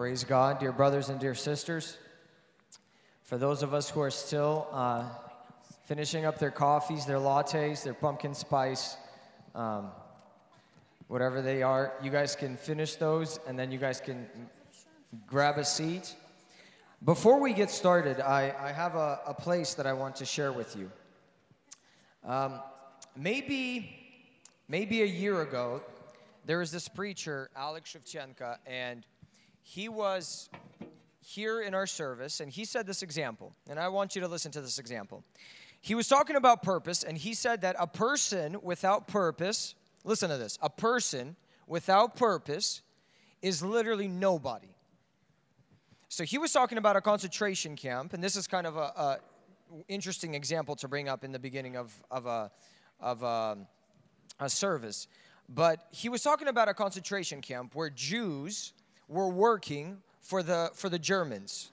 Praise God, dear brothers and dear sisters. For those of us who are still uh, finishing up their coffees, their lattes, their pumpkin spice, um, whatever they are, you guys can finish those and then you guys can grab a seat. Before we get started, I, I have a, a place that I want to share with you. Um, maybe, maybe a year ago, there was this preacher, Alex Shevchenko, and he was here in our service, and he said this example, and I want you to listen to this example. He was talking about purpose, and he said that a person without purpose, listen to this, a person without purpose is literally nobody. So he was talking about a concentration camp, and this is kind of a, a interesting example to bring up in the beginning of, of, a, of a, a service. But he was talking about a concentration camp where Jews were working for the, for the Germans.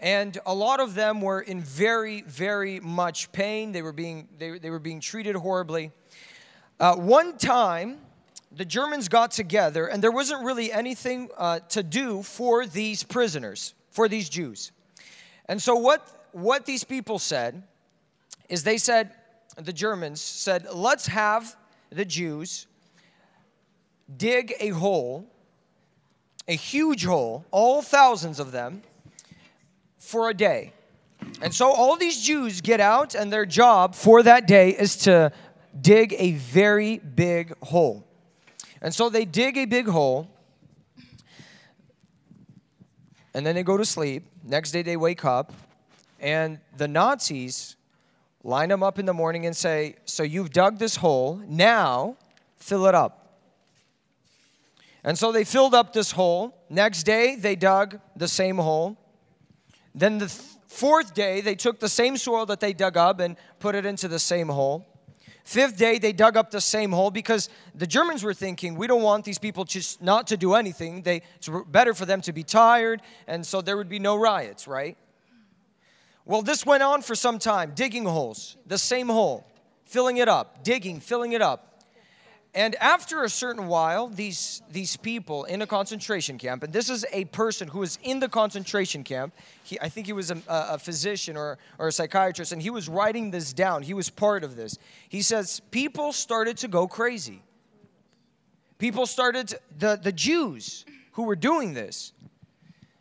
And a lot of them were in very, very much pain. They were being, they, they were being treated horribly. Uh, one time, the Germans got together, and there wasn't really anything uh, to do for these prisoners, for these Jews. And so, what, what these people said is they said, the Germans said, let's have the Jews dig a hole, a huge hole, all thousands of them, for a day. And so all these Jews get out, and their job for that day is to dig a very big hole. And so they dig a big hole, and then they go to sleep. Next day they wake up, and the Nazis line them up in the morning and say, So you've dug this hole, now fill it up. And so they filled up this hole. Next day they dug the same hole. Then the th- fourth day they took the same soil that they dug up and put it into the same hole. Fifth day, they dug up the same hole because the Germans were thinking, we don't want these people just not to do anything. They, it's better for them to be tired, and so there would be no riots, right? Well, this went on for some time, digging holes, the same hole, filling it up, digging, filling it up. And after a certain while, these, these people in a concentration camp, and this is a person who was in the concentration camp, he, I think he was a, a physician or, or a psychiatrist, and he was writing this down. He was part of this. He says, People started to go crazy. People started, to, the, the Jews who were doing this,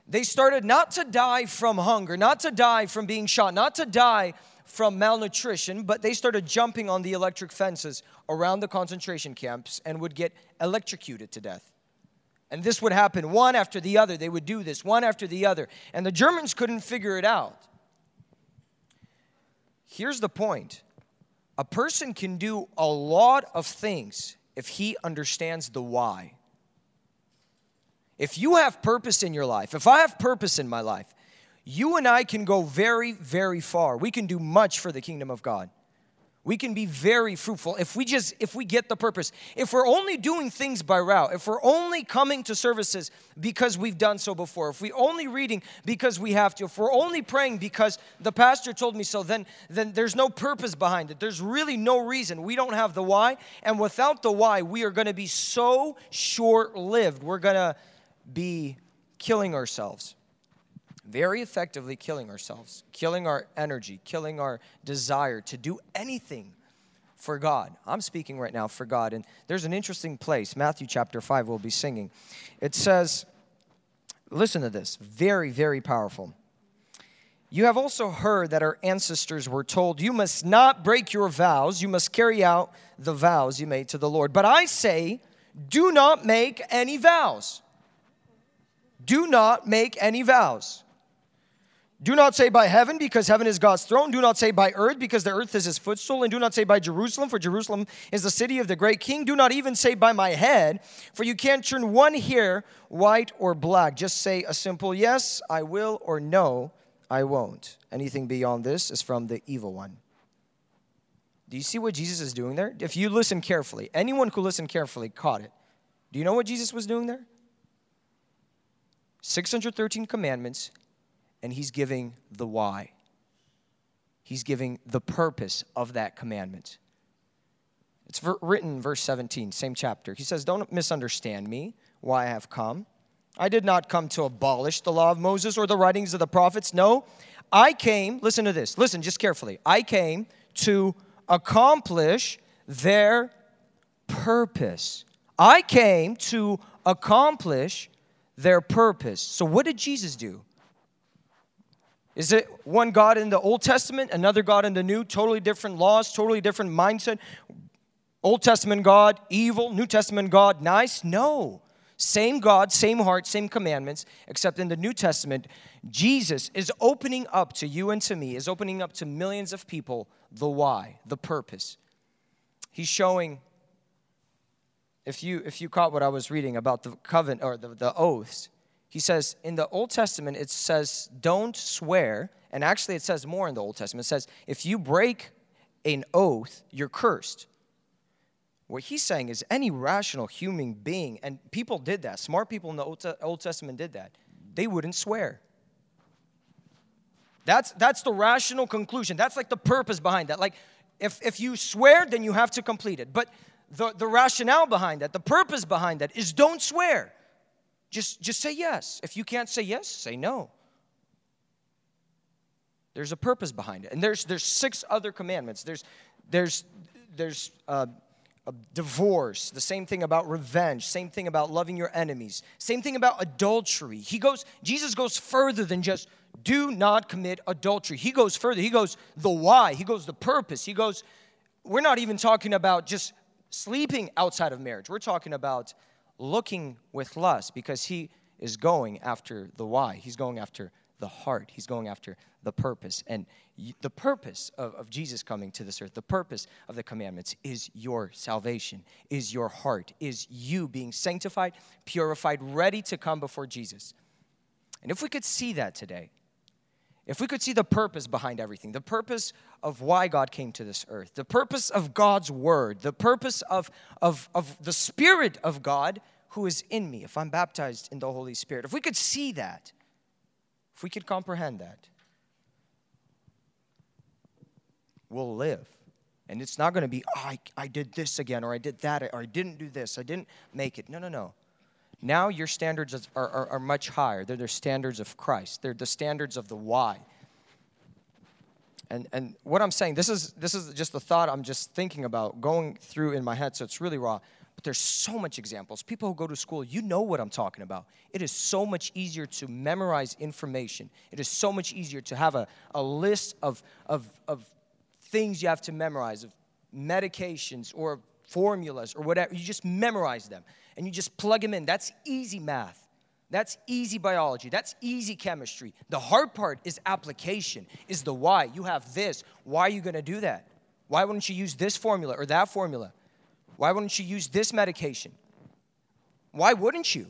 they started not to die from hunger, not to die from being shot, not to die from malnutrition, but they started jumping on the electric fences around the concentration camps and would get electrocuted to death. And this would happen one after the other. They would do this one after the other. And the Germans couldn't figure it out. Here's the point a person can do a lot of things if he understands the why. If you have purpose in your life, if I have purpose in my life, you and I can go very, very far. We can do much for the kingdom of God. We can be very fruitful if we just if we get the purpose. If we're only doing things by route, if we're only coming to services because we've done so before, if we're only reading because we have to, if we're only praying because the pastor told me so, then then there's no purpose behind it. There's really no reason. We don't have the why, and without the why, we are going to be so short-lived. We're going to be killing ourselves very effectively killing ourselves, killing our energy, killing our desire to do anything for God. I'm speaking right now for God. And there's an interesting place, Matthew chapter 5, we'll be singing. It says, listen to this, very, very powerful. You have also heard that our ancestors were told, You must not break your vows, you must carry out the vows you made to the Lord. But I say, do not make any vows. Do not make any vows. Do not say by heaven, because heaven is God's throne. Do not say by earth, because the earth is his footstool. And do not say by Jerusalem, for Jerusalem is the city of the great king. Do not even say by my head, for you can't turn one hair white or black. Just say a simple yes, I will, or no, I won't. Anything beyond this is from the evil one. Do you see what Jesus is doing there? If you listen carefully, anyone who listened carefully caught it. Do you know what Jesus was doing there? 613 commandments and he's giving the why. He's giving the purpose of that commandment. It's written verse 17, same chapter. He says, Don't misunderstand me, why I have come. I did not come to abolish the law of Moses or the writings of the prophets. No, I came, listen to this, listen just carefully. I came to accomplish their purpose. I came to accomplish their purpose. So, what did Jesus do? Is it one God in the Old Testament, another God in the New, totally different laws, totally different mindset? Old Testament God, evil, New Testament God, nice? No. Same God, same heart, same commandments, except in the New Testament, Jesus is opening up to you and to me, is opening up to millions of people the why, the purpose. He's showing, if you if you caught what I was reading about the covenant or the, the oaths, he says in the Old Testament, it says, don't swear. And actually, it says more in the Old Testament. It says, if you break an oath, you're cursed. What he's saying is any rational human being, and people did that, smart people in the Old Testament did that, they wouldn't swear. That's, that's the rational conclusion. That's like the purpose behind that. Like, if, if you swear, then you have to complete it. But the, the rationale behind that, the purpose behind that is don't swear. Just, just say yes. If you can't say yes, say no. There's a purpose behind it. And there's, there's six other commandments. There's, there's, there's uh, divorce, the same thing about revenge, same thing about loving your enemies, same thing about adultery. He goes, Jesus goes further than just do not commit adultery. He goes further. He goes the why, he goes the purpose. He goes, we're not even talking about just sleeping outside of marriage. We're talking about looking with lust because he is going after the why. He's going after the heart. He's going after the purpose. And the purpose of, of Jesus coming to this earth, the purpose of the commandments is your salvation, is your heart, is you being sanctified, purified, ready to come before Jesus. And if we could see that today, if we could see the purpose behind everything, the purpose of why God came to this earth, the purpose of God's word, the purpose of, of, of the Spirit of God who is in me, if I'm baptized in the Holy Spirit, if we could see that, if we could comprehend that, we'll live. And it's not going to be, oh, I, I did this again, or I did that, or I didn't do this, I didn't make it. No, no, no. Now your standards are, are, are much higher. They're the standards of Christ, they're the standards of the why. And, and what I'm saying, this is, this is just the thought I'm just thinking about going through in my head, so it's really raw. But there's so much examples. People who go to school, you know what I'm talking about. It is so much easier to memorize information. It is so much easier to have a, a list of, of, of things you have to memorize, of medications or formulas or whatever. You just memorize them and you just plug them in. That's easy math. That's easy biology. That's easy chemistry. The hard part is application, is the why. You have this. Why are you going to do that? Why wouldn't you use this formula or that formula? Why wouldn't you use this medication? Why wouldn't you?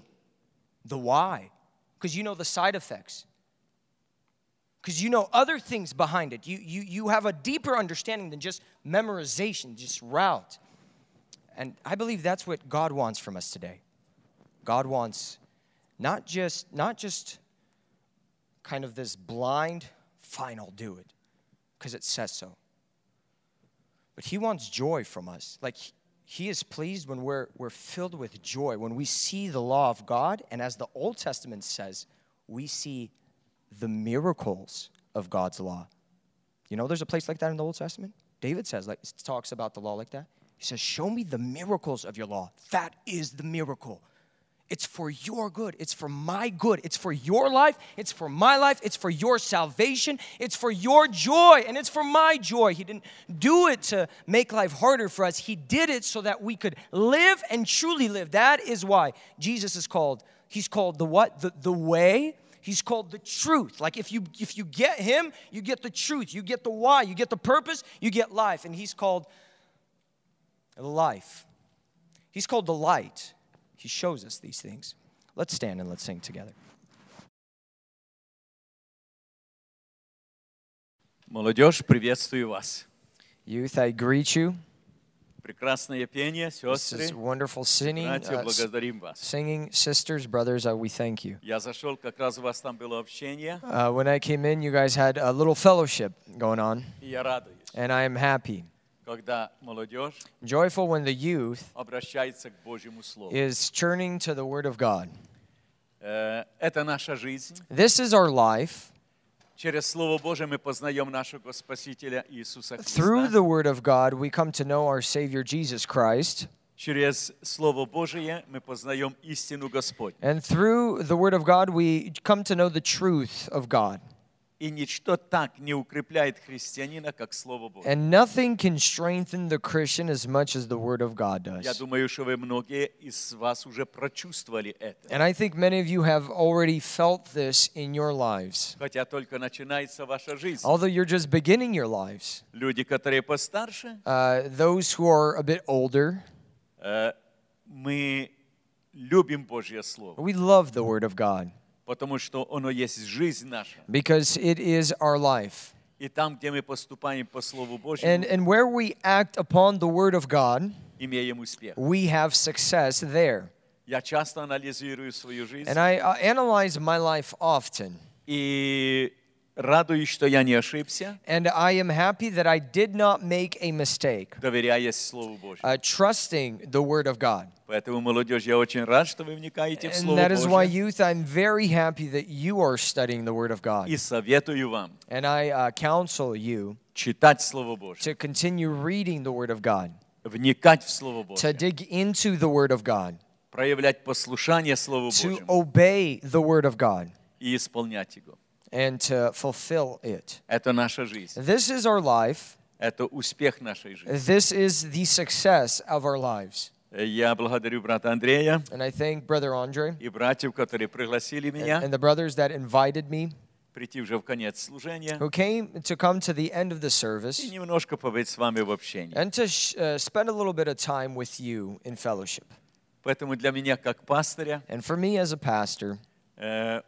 The why. Because you know the side effects because you know other things behind it. You, you, you have a deeper understanding than just memorization, just route. And I believe that's what God wants from us today. God wants not just, not just kind of this blind, fine, I'll do it because it says so. But He wants joy from us. Like, He is pleased when we're, we're filled with joy, when we see the law of God, and as the Old Testament says, we see the miracles of God's law. You know, there's a place like that in the Old Testament. David says, like, talks about the law like that. He says, Show me the miracles of your law. That is the miracle. It's for your good. It's for my good. It's for your life. It's for my life. It's for your salvation. It's for your joy. And it's for my joy. He didn't do it to make life harder for us. He did it so that we could live and truly live. That is why Jesus is called, he's called the what? The, the way, He's called the truth. Like if you if you get him, you get the truth. You get the why, you get the purpose, you get life. And he's called the life. He's called the light. He shows us these things. Let's stand and let's sing together. Молодежь, приветствую вас. Youth, I greet you. Прекрасное пение, This is сестры. wonderful singing. Братья, uh, s- благодарим вас. singing, sisters, brothers, uh, we thank you. Я зашел, как раз у вас там было общение, Uh, when I came in, you guys had a little fellowship going on, и я радуюсь, and I am happy. когда молодежь Joyful when the youth обращается к Божьему Слову. is turning to the Word of God. Э, Э, Это наша жизнь. This is our life. Через Слово Божие мы познаем нашего Спасителя Иисуса Through Христа. the Word of God, we come to know our Savior Jesus Christ. Через Слово Божие мы познаем истину Господь. And through the Word of God, we come to know the truth of God. И ничто так не укрепляет христианина, как Слово Божие. And nothing can strengthen the Christian as much as the Word of God Я does. думаю, что вы многие из вас уже прочувствовали это. And I think many of you have already felt this in your lives. Хотя только начинается ваша жизнь. Although you're just beginning your lives. Люди, которые постарше, Uh, those who are a bit older, э, мы любим Божье Слово, we love the Word of God потому что оно есть жизнь наша. because it is our life. И там, где мы поступаем по Слову And, Божьему, and where we act upon the Word of God, имеем успех. we have success there. Я часто анализирую свою жизнь And I uh, analyze my life often. и радуюсь, что я не ошибся, And I am happy that I did not make a mistake, доверяясь Слову Божьему. uh, trusting the Word of God. Поэтому, молодежь, я очень рад, что вы вникаете в And Слово that is why, Божье. youth, I'm very happy that you are studying the Word of God. И советую вам And I uh, counsel you читать Слово Божье, to continue reading the Word of God, вникать в Слово to Божье, dig into the Word of God, проявлять послушание Слову to Божьему obey the Word of God, и исполнять его. and to fulfill it. Это наша жизнь. This is our life. Это успех нашей жизни. This is the success of our lives. Я благодарю брата Андрея And I thank Brother Andre и братьев, которые пригласили меня and the brothers that invited me, прийти уже в конец служения who came to come to the end of the и service, немножко побыть с вами в общении. and to sh- uh, spend a little bit of time with you in fellowship. Поэтому для меня, как пастыря, And for me as a pastor, э,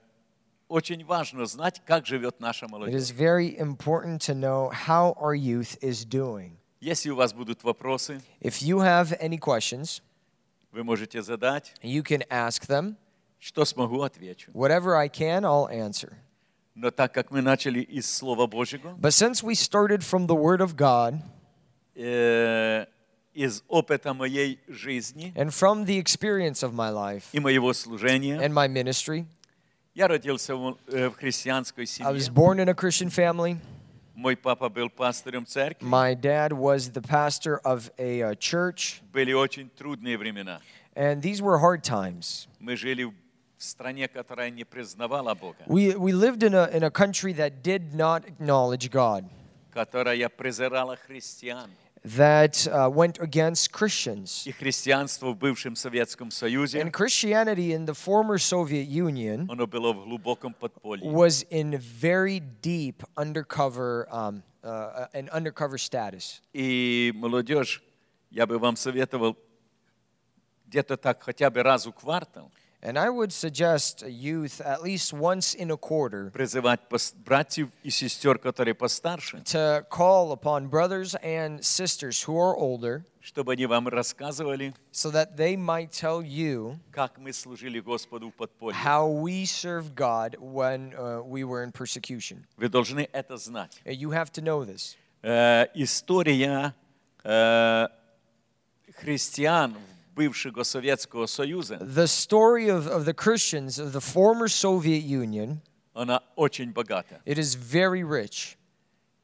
очень важно знать, как живет наша it молодежь. is very important to know how our youth is doing. Если у вас будут вопросы, If you have any questions, вы можете задать. you can ask them. Что смогу, отвечу. Whatever I can, I'll answer. Но так как мы начали из Слова Божьего, But since we started from the Word of God э, из опыта моей жизни and from the experience of my life и моего служения, and my ministry, я родился в, э, в христианской I was семье. born in a Christian family. Мой папа был пастором церкви. My dad was the pastor of a uh, church, Были очень трудные времена. and these were hard times. Мы жили в стране, которая не признавала Бога, We, we lived in a, in a country that did not acknowledge God, которая презирала христиан. that uh, went against Christians. И христианство в бывшем Советском Союзе, And Christianity in the former Soviet Union оно было в глубоком подполье. was in very deep undercover, um, uh, an undercover status. И молодежь, я бы вам советовал где-то так хотя бы раз в квартал And I would suggest a youth at least once in a quarter призывать пос- братьев и сестер, которые постарше, to call upon brothers and sisters who are older чтобы они вам рассказывали, so that they might tell you как мы служили Господу в подполье. how we served God when uh, we were in persecution. Вы должны это знать. Uh, You have to know this. Э, история э, христиан бывшего Советского Союза, The story of, of the Christians of the former Soviet Union, она очень богата. it is very rich.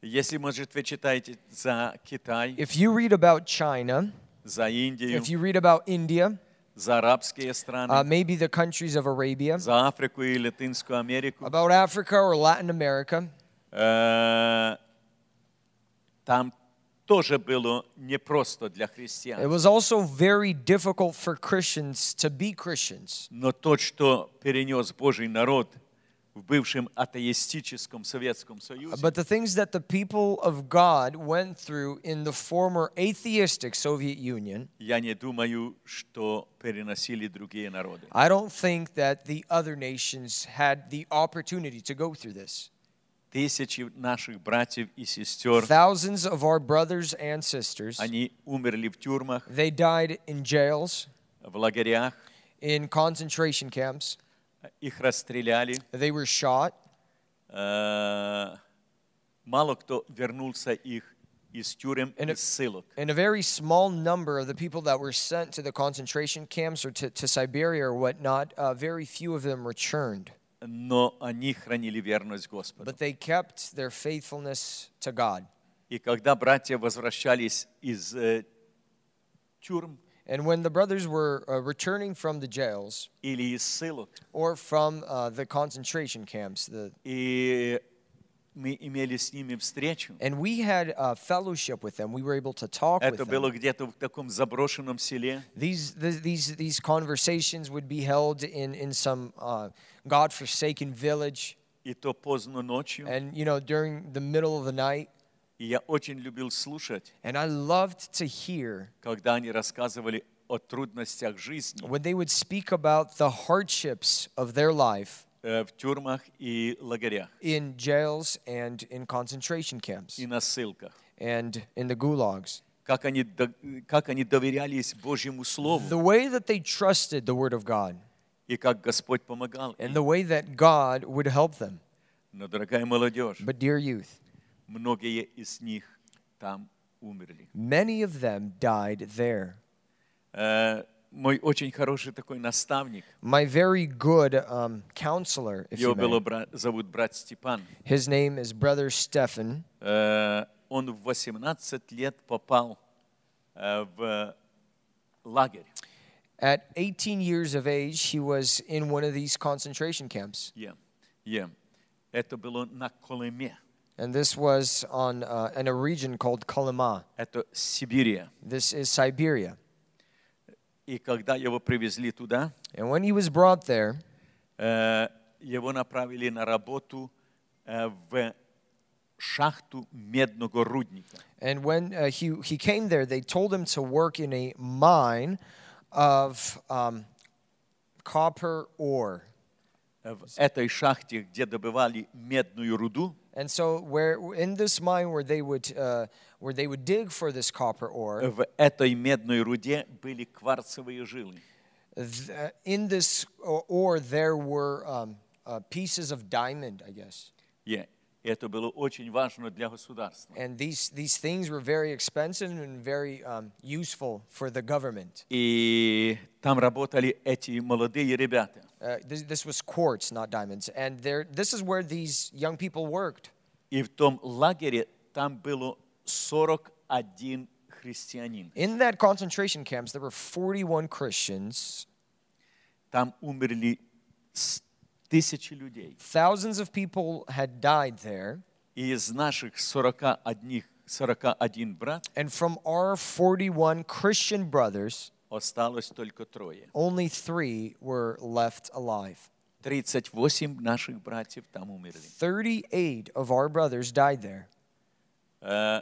Если, может, вы читаете за Китай, If you read about China, за Индию, if you read about India, за арабские страны, uh, maybe the countries of Arabia, за Африку и Латинскую Америку, about Africa or Latin America, э, там тоже было непросто для it христиан. was also very difficult for Christians to be Christians. Но то, что перенес Божий народ в бывшем атеистическом Советском Союзе, But the things that the people of God went through in the former atheistic Soviet Union, я не думаю, что переносили другие народы. I don't think that the other nations had the opportunity to go through this. Тысячи наших братьев и сестер, Thousands of our brothers and sisters, они умерли в тюрьмах, they died in jails, в лагерях, in concentration camps. их расстреляли. They were shot. Э, Мало кто вернулся их из тюрем, And из ссылок. And a very small number of the people that were sent to the concentration camps or to, to Siberia or whatnot, uh, very few of them returned. Но они хранили верность Господу. But they kept their faithfulness to God. И когда братья возвращались из э, тюрьм And when the brothers were uh, returning from the jails или из ссылок, or from uh, the concentration camps, the, и мы имели с ними встречу, and we had uh, fellowship with them, we were able to talk with это them. было где-то в таком заброшенном селе, These, th- these, these conversations would be held in, in some uh, God-forsaken village, и то поздно ночью. and you know during the middle of the night. И я очень любил слушать, And I loved to hear когда они рассказывали о трудностях жизни when they would speak about the hardships of their life э, в тюрьмах и лагерях, in jails and in concentration camps и на ссылках. and in the gulags. Как они, до- как они доверялись Божьему Слову, The way that they trusted the Word of God и как Господь помогал им. and the way that God would help them. Но, дорогая молодежь, But, dear youth, многие из них там умерли. many of them died there. Э, мой очень хороший такой наставник. My very good um, counselor, if Его you было, бра- зовут брат Степан. His name is brother Stefan. Uh, он в 18 лет попал uh, в лагерь. At 18 years of age, he was in one of these concentration camps. Yeah, yeah. Это было на Колыме. And this was on uh, in a region called Kolyma. Это Сибирия. This is Siberia. И когда его привезли туда, And when he was brought there, э, его направили на работу э, в шахту медного рудника. and when uh, he, he came there, they told him to work in a mine of um, copper ore. Э, В этой шахте, где добывали медную руду, And so, where in this mine where they would uh, where they would dig for this copper ore, в этой медной руде были кварцевые жилы. th- uh, in this o- ore there were um, uh, pieces of diamond, I guess. Е. И это было очень важно для государства. And these these things were very expensive and very um, useful for the government. И там работали эти молодые ребята. Uh, this, this was quartz, not diamonds. And there, this is where these young people worked. И в том лагере там было 41 христианин. In that concentration camps, there were 41 Christians. Там умерли с- тысячи людей. Thousands of people had died there. И из наших 41, 41 брат And from our 41 Christian brothers, осталось только трое. only three were left alive. 38 наших братьев там умерли. 38 of our brothers died there. Э,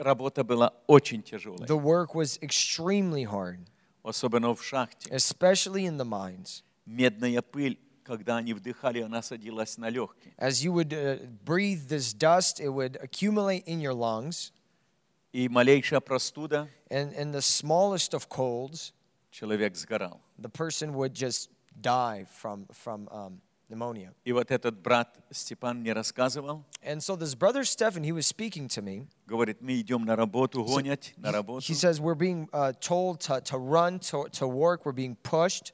Работа была очень тяжелая, The work was extremely hard, особенно в шахте. especially in the mines. Медная пыль, когда они вдыхали, она садилась на легкие. As you would uh, breathe this dust, it would accumulate in your lungs. И малейшая простуда, And in the smallest of colds, человек сгорал. the person would just die from, from um, pneumonia. И вот этот брат Степан мне рассказывал, And so this brother Stephen, he was speaking to me. говорит, мы идем на работу, гонять на работу, He says, We're being uh, told to, to run, to, to work, we're being pushed.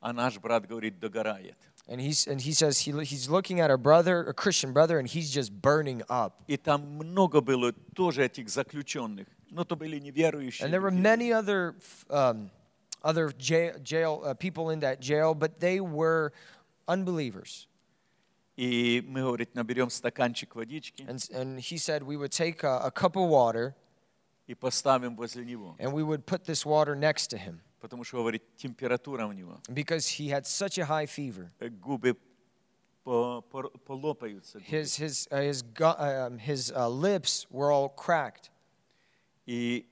а наш брат говорит, догорает. And, he's, and he says he, he's looking at a brother, a Christian brother, and he's just burning up. И там много было тоже этих заключенных, но то были неверующие. And there were люди. many other, um, other jail, jail uh, people in that jail, but they were unbelievers. И мы, говорит, наберем стаканчик водички And, and he said we would take a, a cup of water и поставим возле него. and we would put this water next to him Потому что, говорит, температура у него. because he had such a high fever. э, Губы по- по- полопаются. губы. His, his, uh, his, gu- um, his uh, lips were all cracked. И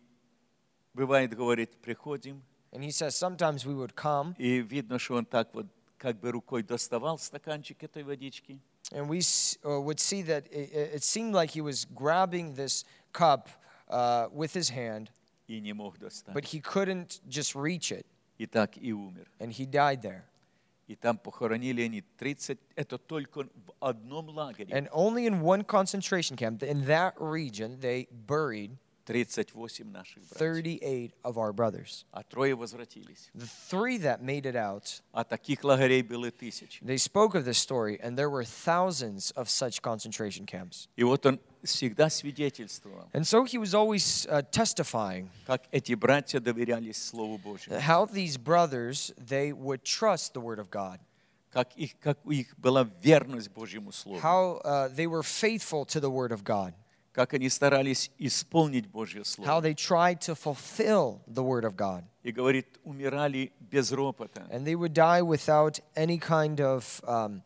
бывает, говорит, приходим, And he says sometimes we would come и видно, что он так вот как бы рукой доставал стаканчик этой водички, and we s- uh, would see that it, it it seemed like he was grabbing this cup uh, with his hand, и не мог достать. but he couldn't just reach it, И так и умер. and he died there. И там похоронили они 30, это только в одном лагере, And only in one concentration camp, in that region, they buried 38 наших братьев. 38 of our brothers. А трое возвратились. The three that made it out, А таких лагерей было тысячи. they spoke of this story, and there were thousands of such concentration camps. И вот он всегда свидетельствовал, And so he was always uh, testifying как эти братья доверялись Слову Божьему, how these brothers, they would trust the word of God, как, их, как у них была верность Божьему Слову, how uh, they were faithful to the word of God, как они старались исполнить Божье how Слово. they tried to fulfill the word of God. И говорит, умирали без ропота, And they would die without any kind of um,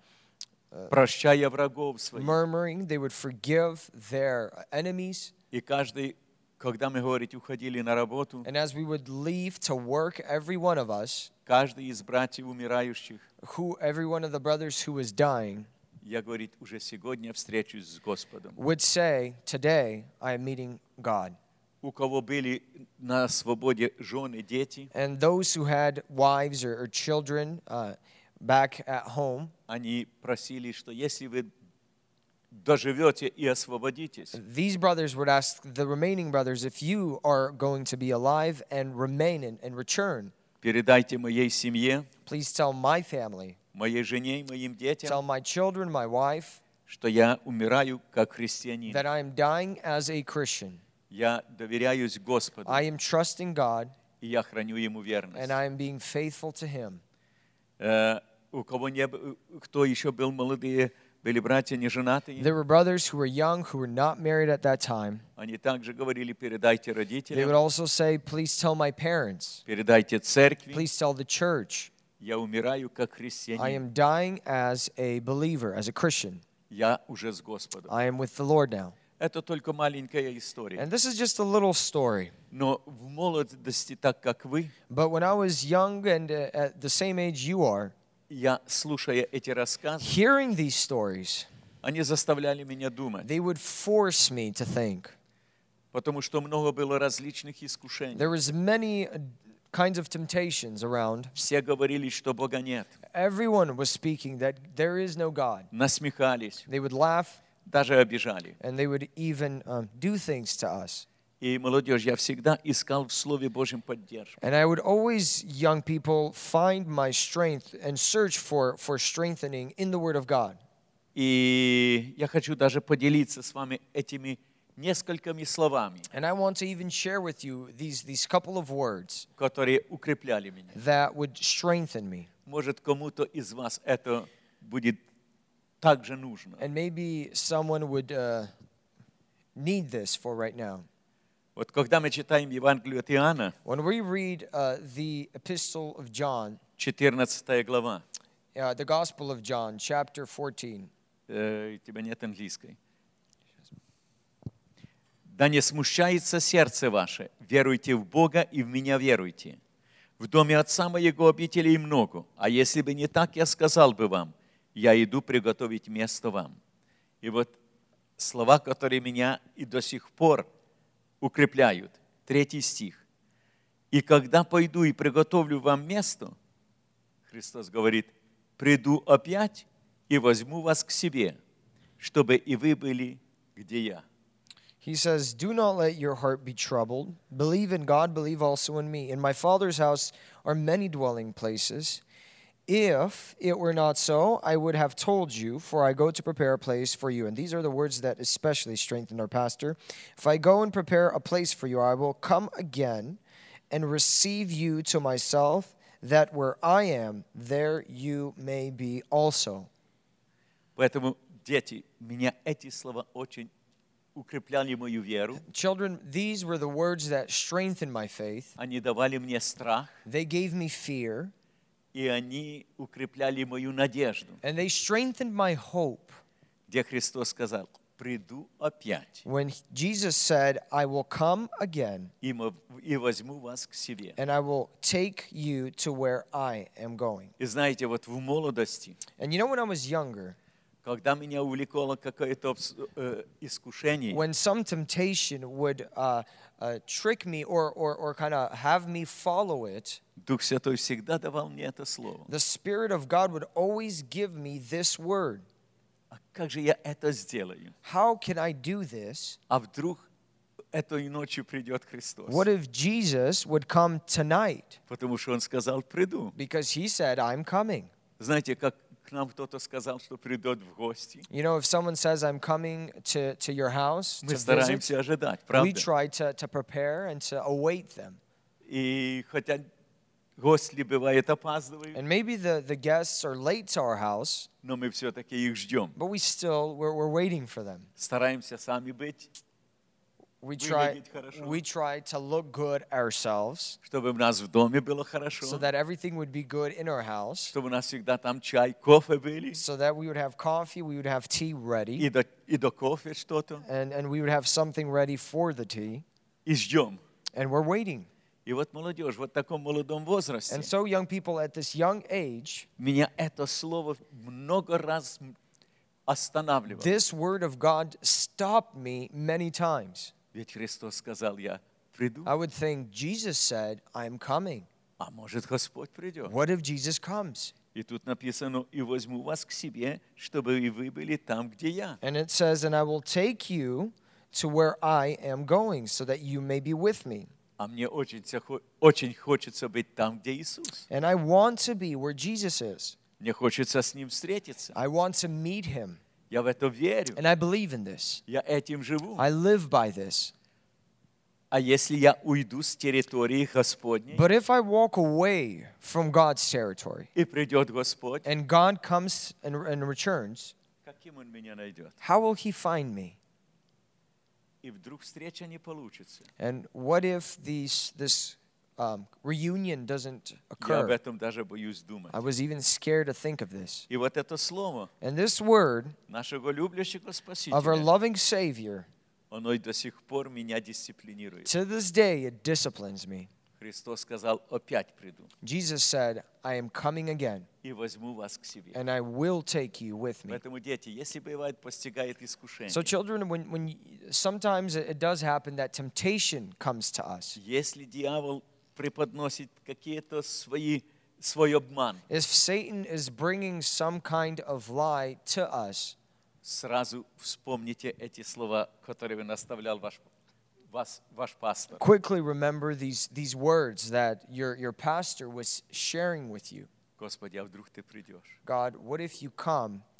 прощая врагов своих. murmuring. They would forgive their enemies. И каждый, когда мы, говорить, уходили на работу, And as we would leave to work, every one of us, каждый из братьев умирающих, who every one of the brothers who was dying, я, говорит, уже сегодня встречусь с Господом. would say, Today I am meeting God. У кого были на свободе жены, дети, And those who had wives or, or children uh, back at home, они просили, что если вы доживете и освободитесь, these brothers would ask the remaining brothers, if you are going to be alive and remain and, and return, передайте моей семье, please tell my family, моей жене и моим tell детям, my children, my wife, что я умираю как христианин. that I am dying as a Christian. Я доверяюсь Господу, I am trusting God и я храню Ему верность. and I am being faithful to Him. Э, у кого не, б- кто еще был молодые, были братья не женатые, There were brothers who were young, who were not married at that time. они также говорили, передайте They would родителям, also say, Please tell my parents, передайте церкви, please tell the church. я умираю как I христианин, am dying as a believer, as a Christian. я уже с Господом. I am with the Lord now. Это только маленькая история. And this is just a little story. Но в молодости, так как вы, But when I was young and uh, at the same age you are, я, слушая эти рассказы, hearing these stories, они заставляли меня думать, they would force me to think. потому что много было различных искушений. There was many uh, kinds of temptations around. Все говорили, что Бога нет. Everyone was speaking that there is no God. Насмехались, They would laugh даже обижали. and they would even um, do things to us. И молодежь, я всегда искал в Слове Божьем поддержку. And I would always, young people, find my strength and search for, for strengthening in the Word of God. И я хочу даже поделиться с вами этими несколькими словами, And I want to even share with you these, these couple of words которые укрепляли меня. that would strengthen me. Может, кому-то из вас это будет также нужно. And maybe someone would uh, need this for right now. Вот когда мы читаем Евангелие от Иоанна, When we read uh, the Epistle of John, 14 глава, uh, the Gospel of John, chapter 14, э, у тебя нет английской. Да не смущается сердце ваше, веруйте в Бога и в меня веруйте. В доме Отца моего обителей много, а если бы не так, я сказал бы вам, я иду приготовить место вам. И вот слова, которые меня и до сих пор укрепляют. Третий стих. И когда пойду и приготовлю вам место, Христос говорит, приду опять и возьму вас к себе, чтобы и вы были, где я. He says, Do not let your heart be troubled. Believe in God, believe also in me. In my Father's house are many dwelling places. If it were not so, I would have told you, for I go to prepare a place for you. And these are the words that especially strengthened our pastor. If I go and prepare a place for you, I will come again and receive you to myself, that where I am, there you may be also. Поэтому, дети, меня эти слова очень укрепляли мою веру. Children, these were the words that strengthened my faith. Они давали мне страх, They gave me fear, и они укрепляли мою надежду, and they strengthened my hope где Христос сказал, приду опять when Jesus said, I will come again и мо- и возьму вас к себе. and I will take you to where I am going. И знаете, вот в молодости, And you know, when I was younger, Когда меня увлекло какое-то э, искушение, when some temptation would uh, uh, trick me or, or, or kind of have me follow it, Дух Святой всегда давал мне это слово. the Spirit of God would always give me this word. А как же я это сделаю? How can I do this? А вдруг этой ночью придет Христос? What if Jesus would come tonight? Потому что Он сказал, приду. Because he said, I'm coming. Знаете, как к нам кто-то сказал, что придет в гости? You know, if someone says, I'm coming to, to your house Мы to visit, стараемся ожидать, we правда? try to, to prepare and to await them. И хотя гости, бывает, опаздывают, And maybe the, the guests are late to our house, но мы все-таки их ждем. but we still, we're, we're waiting for them. Стараемся сами быть, We try, Выглядеть хорошо. we try to look good ourselves чтобы у нас в доме было хорошо, so that everything would be good in our house, чтобы у нас всегда там чай, кофе были, so that we would have coffee, we would have tea ready, и до, и до кофе что-то, and, and we would have something ready for the tea, и ждем. and we're waiting. И вот молодежь, вот в таком молодом возрасте, And so, young people at this young age, меня это слово много раз останавливало. this word of God stopped me many times. Ведь Христос сказал, я приду, I would think, Jesus said, I'm coming. а может Господь придет. What if Jesus comes? И тут написано, и возьму вас к себе, чтобы и вы были там, где я. And it says, And I will take you to where I am going, so that you may be with me. А мне очень, ся- хо- очень хочется быть там, где Иисус. And I want to be where Jesus is. Мне хочется с Ним встретиться. I want to meet him. Я в это верю. And I believe in this. Я этим живу. I live by this. А если я уйду с территории Господней, But if I walk away from God's territory и придет Господь, and God comes and, and returns, каким Он меня найдет? how will he find me? И вдруг встреча не получится. And what if these, this um, reunion doesn't Я об occur? этом даже боюсь думать. I was even scared to think of this. И вот это слово And this word нашего любящего of our Спасителя, loving Savior, оно и до сих пор меня дисциплинирует. to this day, it disciplines me. Христос сказал, опять приду Jesus said, I am coming again, и возьму вас к себе. and I will take you with me. Поэтому, дети, если бывает постигает искушение, So, children, when, when you, sometimes it it does happen that temptation comes to us. если дьявол преподносит какие-то свои, свой обман, If Satan is bringing some kind of lie to us, сразу вспомните эти слова, которые наставлял ваш, вас, ваш пастор. quickly remember these, these words that your, your pastor was sharing with you. Господи, а вдруг ты придешь, God, what if you come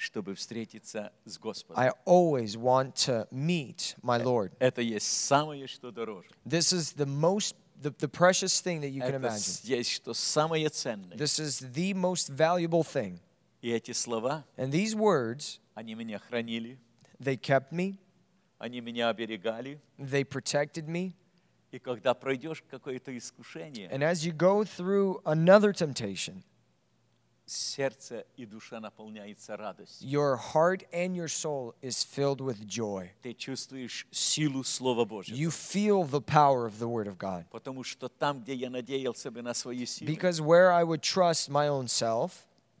чтобы встретиться с Господом. I always want to meet my Lord. Это есть самое, что дороже. This is the most, the, the precious thing that you can Это imagine. есть, что самое ценное. This is the most valuable thing. И эти слова, And these words, они меня хранили, they kept me, они меня оберегали. they protected me. И когда пройдешь какое-то искушение, And as you go through another temptation, сердце и душа наполняется радостью. your heart and your soul is filled with joy. Ты чувствуешь силу Слова Божьего. You feel the power of the Word of God. Потому что там, где я надеялся бы на свои силы, Because where I would trust my own self,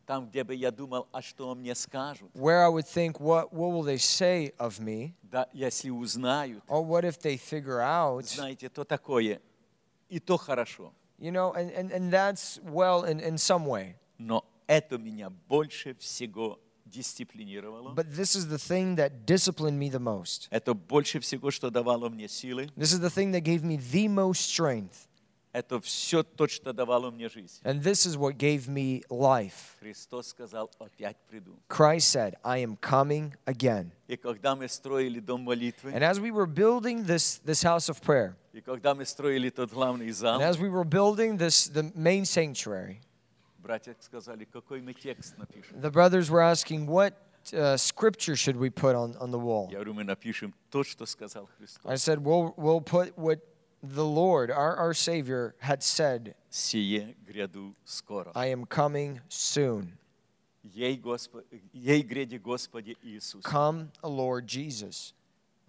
там, где бы я думал, а что мне скажут, where I would think, what, what will they say of me? да, если узнают, Or what if they figure out? знаете, то такое, и то хорошо. You know, and, and, and that's well in, in some way. Но это меня больше всего дисциплинировало. But this is the thing that disciplined me the most. Это больше всего, что давало мне силы. This is the thing that gave me the most strength. Это все то, что давало мне жизнь. And this is what gave me life. Христос сказал, опять приду. Christ said, I am coming again. И когда мы строили дом молитвы, And as we were building this, this house of prayer, и когда мы строили тот главный зал, and as we were building this the main sanctuary, the brothers were asking, what uh, scripture should we put on, on the wall? I said, we'll, we'll put what the Lord, our, our Savior, had said, I am coming soon. Come, Lord Jesus.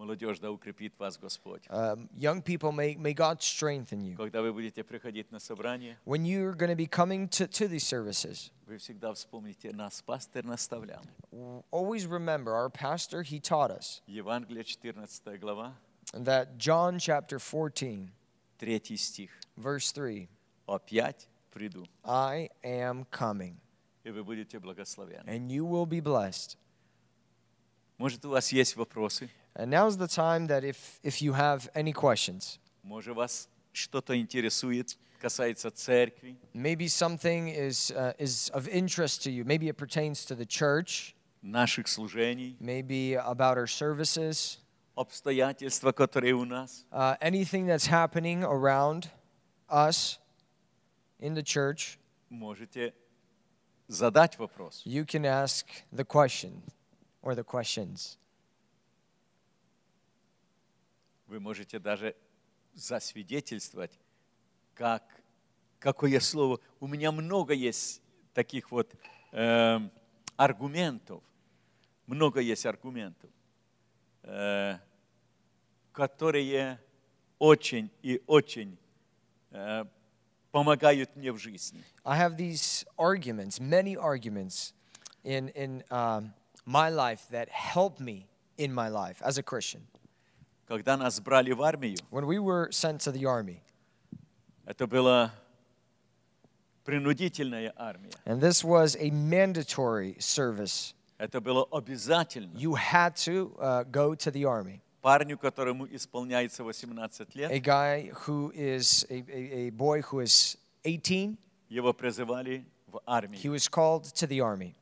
Молодежь, да укрепит вас Господь. Um, young people, may, may God strengthen you. Когда вы будете приходить на собрание, When you're going to be coming to, to these services, вы всегда вспомните, нас пастырь наставлял. w- always remember our pastor, he taught us Евангелие 14 глава, that John chapter 14, 3 стих. verse 3 «Опять приду, I am coming, и вы будете благословенны». and you will be blessed. Может, у вас есть вопросы? And now's the time that if, if you have any questions, Может, вас что-то интересует, касается церкви, maybe something is, uh, is of interest to you, maybe it pertains to the church, наших служений, maybe about our services, обстоятельства, которые у нас. uh, anything that's happening around us in the church, Можете задать вопрос. you can ask the question or the questions. Вы можете даже засвидетельствовать, как, какое слово. У меня много есть таких вот эм, аргументов, много есть аргументов, э, которые очень и очень э, помогают мне в жизни. I have these arguments, many arguments in, in um, my life that help me in my life as a Christian. Когда нас брали в армию, When we were sent to the army, это была принудительная армия. and this was a mandatory service, Это было обязательно. you had to uh, go to the army. Парню, которому исполняется 18 лет, A guy who is a, a, a boy who is 18, его призывали в he армию. was called to the army.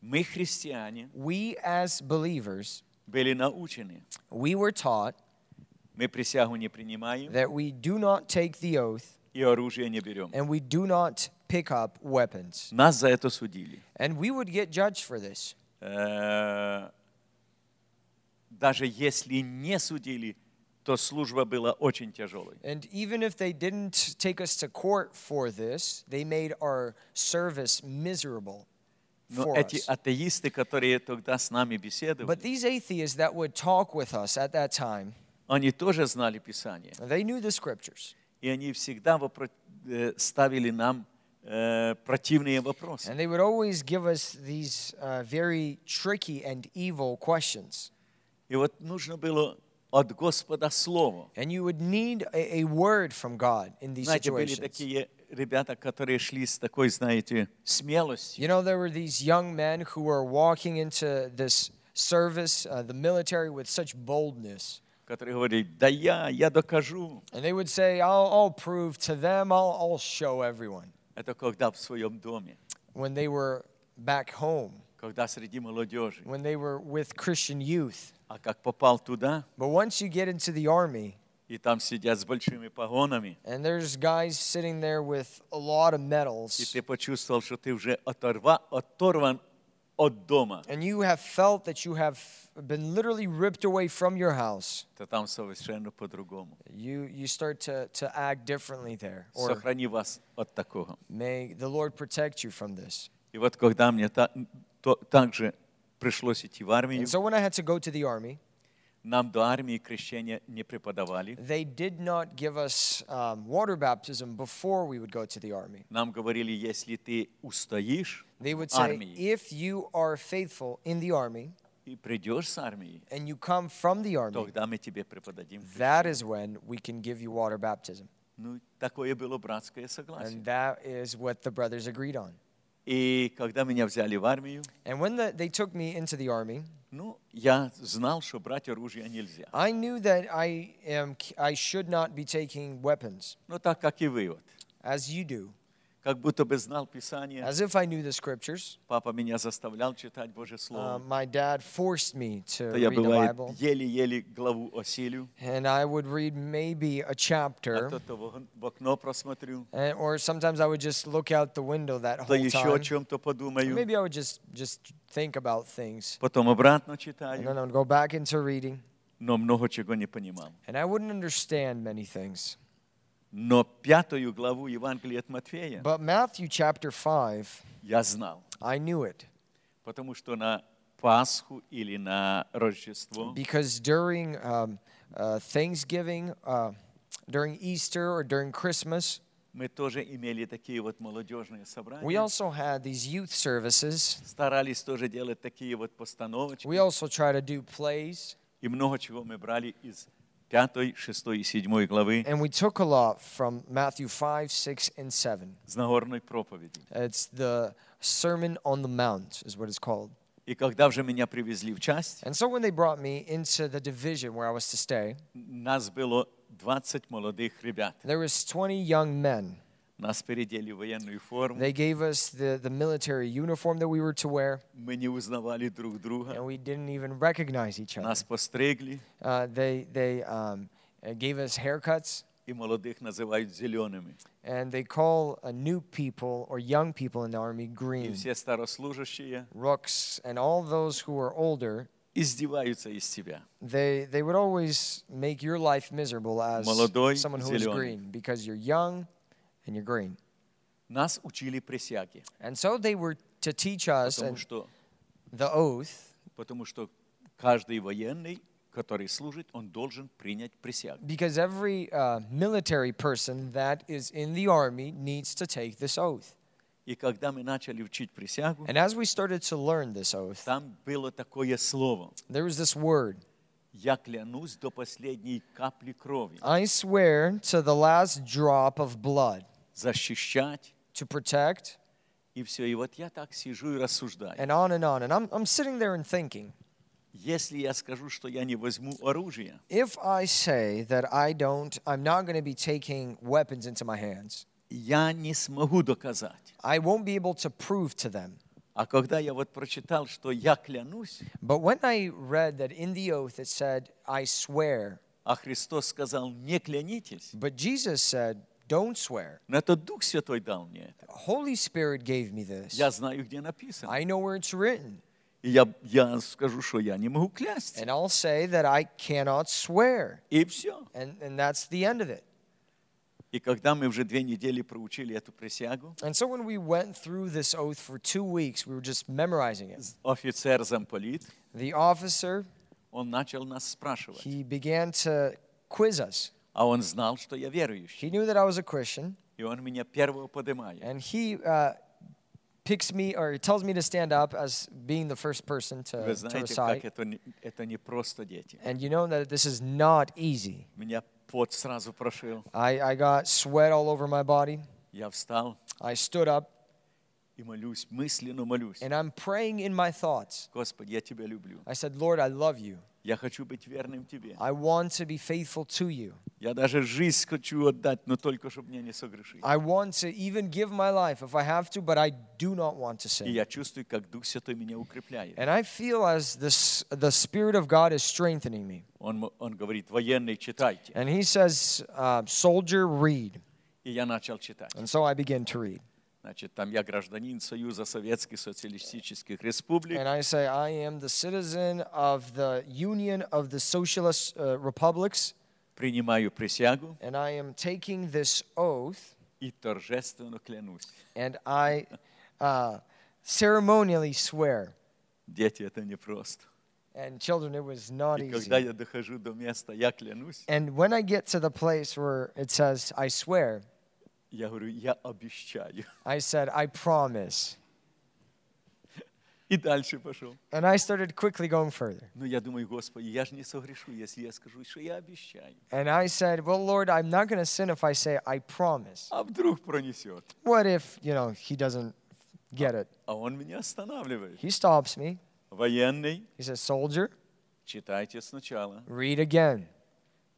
Мы, христиане, We as believers, были научены. we were taught Мы присягу не принимаем that we do not take the oath и оружие не берем. and we do not pick up weapons. Нас за это судили. And we would get judged for this. Э, Даже если не судили, то служба была очень тяжелой. And even if they didn't take us to court for this, they made our service miserable Но эти атеисты, которые тогда с нами But беседовали, these atheists that would talk with us at that time, они тоже знали Писание. they knew the scriptures. И они всегда э, ставили нам э, противные вопросы. And they would always give us these uh, very tricky and evil questions. И вот нужно было от Господа Слово. And you would need a, a word from God in these Знаете, были такие ребята, которые шли с такой, знаете, смелостью. You know, there were these young men who were walking into this service, uh, the military, with such boldness. которые говорили, да я, я докажу. And they would say, I'll, I'll prove to them, I'll, I'll show everyone. Это когда в своем доме, When they were back home, когда среди молодежи. when they were with Christian youth. А как попал туда, But once you get into the army, и там сидят с большими погонами, and there's guys sitting there with a lot of и medals, ты почувствовал, что ты уже оторва, оторван от дома, and you have felt that you have been literally ripped away from your house, то там совершенно по-другому. you, you start to, to act differently there. Or Сохрани вас от такого. may the Lord protect you from this. И вот когда мне та, то, также пришлось идти в армию, And so when I had to go to the army, нам до армии крещения не преподавали. they did not give us um, water baptism before we would go to the army. Нам говорили, если ты устоишь They would в say, армии if you are faithful in the army и придешь с армии, and you come from the army, тогда мы тебе преподадим. that is when we can give you water baptism. Ну, такое было братское согласие. And that is what the brothers agreed on. И когда меня взяли в армию, And when the, they took me into the army, ну, я знал, что брать оружие нельзя. I knew that I, am, I should not be taking weapons, Ну, так как и вы вот. as you do, Как будто бы знал Писание. as if I knew the scriptures. Папа меня заставлял читать Божье Uh, Слово. my dad forced me to То я, read the бывает, Bible. еле-еле главу осилю, And I would read maybe a а chapter, то-то в в окно просмотрю, and, or sometimes I would just look out the window that то whole еще о time. чем-то Or подумаю, Maybe I would just, just think about things. потом обратно And читаю, then I would go back into reading. но много чего не понимал. And I wouldn't understand many things. Но пятую главу Евангелия от Матфея But Matthew chapter 5, я знал, I knew it потому что на Пасху или на Рождество because during um, uh, Thanksgiving, uh, during Easter, or during Christmas, мы тоже имели такие вот молодежные we собрания. also had these youth services. Старались тоже делать такие вот постановочки. We also try to do plays, И много чего мы брали из пятой, шестой и седьмой главы and we took a lot from Matthew 5, 6, and 7. с Нагорной проповеди. It's the Sermon on the Mount, is what it's called. И когда уже меня привезли в часть, And so when they brought me into the division where I was to stay, нас было 20 молодых ребят. there was 20 young men. Нас передели в военную форму. They gave us the, the military uniform that we were to wear, Мы не узнавали друг and друга. we didn't even recognize each other. Нас постригли, Uh, they they um, uh, gave us haircuts, и молодых называют зелеными. and they call uh, new people or young people in the army И green. все старослужащие Rooks, and all those who are older, издеваются из тебя. they, they would always make your life miserable as Молодой, someone who is зелёный. green because you're young and you're green. Нас учили присяге, And so they were to teach us потому and что, the oath потому что каждый военный, который служит, он должен принять присягу. because every uh, military person that is in the army needs to take this oath. И когда мы начали учить присягу, And as we started to learn this oath, там было такое слово. there was this word Я клянусь до последней капли крови I swear to the last drop of blood Защищать to protect, и все. И вот я так сижу и рассуждаю. and on and on. And I'm, I'm sitting there and thinking, Если я скажу, что я не возьму оружие, if I say that I don't, I'm not going to be taking weapons into my hands, я не смогу доказать. I won't be able to prove to them. А когда я вот прочитал, что я клянусь, But when I read that in the oath it said, I swear, а Христос сказал, не клянитесь, but Jesus said, don't swear. но это Дух Святой дал мне это. Holy Spirit gave me this. Я знаю, где написано. I know where it's written. И я, я скажу, что я не могу клясться. And I'll say that I cannot swear. И все. And, and that's the end of it. И когда мы уже две недели проучили эту присягу, And so when we went through this oath for two weeks, we were just memorizing it. офицер замполит, The officer, он начал нас спрашивать. he began to quiz us. А он знал, что я верующий. He knew that I was a Christian, И он меня первого поднимает. and he uh, picks me or he tells me to stand up as being the first person to, Вы to знаете, recite. как это, не- это не просто дети. And you know that this is not easy. Меня пот сразу прошил. I, I got sweat all over my body. Я встал I stood up и молюсь, мысленно молюсь. and I'm praying in my thoughts. Господи, я Тебя люблю. I said, Lord, I love you. Я хочу быть верным Тебе. I want to be faithful to you. Я даже жизнь хочу отдать, но только чтобы мне не согрешить. I want to even give my life if I have to, but I do not want to И sin. я чувствую, как Дух Святой меня укрепляет. And I feel as this, the Spirit of God is strengthening me. Он, м- он говорит, военный, читайте. And He says, uh, Soldier, read. И я начал читать. And so I begin to read. Значит, там я гражданин Союза Советских Социалистических Республик. And I say, I am the citizen of the Union of the Socialist uh, Republics, Принимаю присягу and I am taking this oath, и торжественно клянусь. and I uh, ceremonially swear. Дети, это непросто. And children, it was not И когда easy. я дохожу до места, я клянусь, And when I get to the place where it says, I swear, я говорю, я обещаю. I said, I promise. И дальше пошел. And I started quickly going further. Но я думаю, Господи, я же не согрешу, если я скажу, что я обещаю. And I said, Well, Lord, I'm not going to sin if I say, I promise. А вдруг пронесет? What if, you know, he doesn't get it? А он меня останавливает. He stops me. Военный, He says, Soldier, читайте сначала. read again.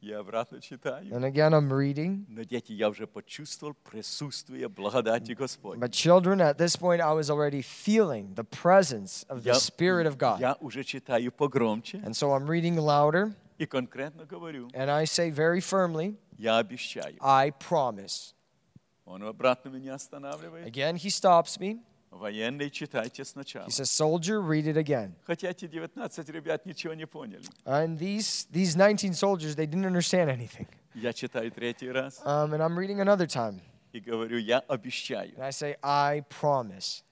Я обратно читаю. And again, I'm reading. Но, дети, я уже почувствовал присутствие благодати Господней. But children, at this point, I was already feeling the presence of the Я, Spirit of God. я уже читаю погромче And so I'm reading louder, и конкретно говорю, and I say very firmly, я обещаю. I promise. Он обратно меня останавливает. Again, he stops me. Военный, читайте сначала. He says, Soldier, read it again. Хотя эти 19 ребят ничего не поняли. And these, these 19 soldiers, they didn't understand anything. Я читаю третий раз Um, and I'm reading another time. и говорю, я обещаю. And I say, I promise.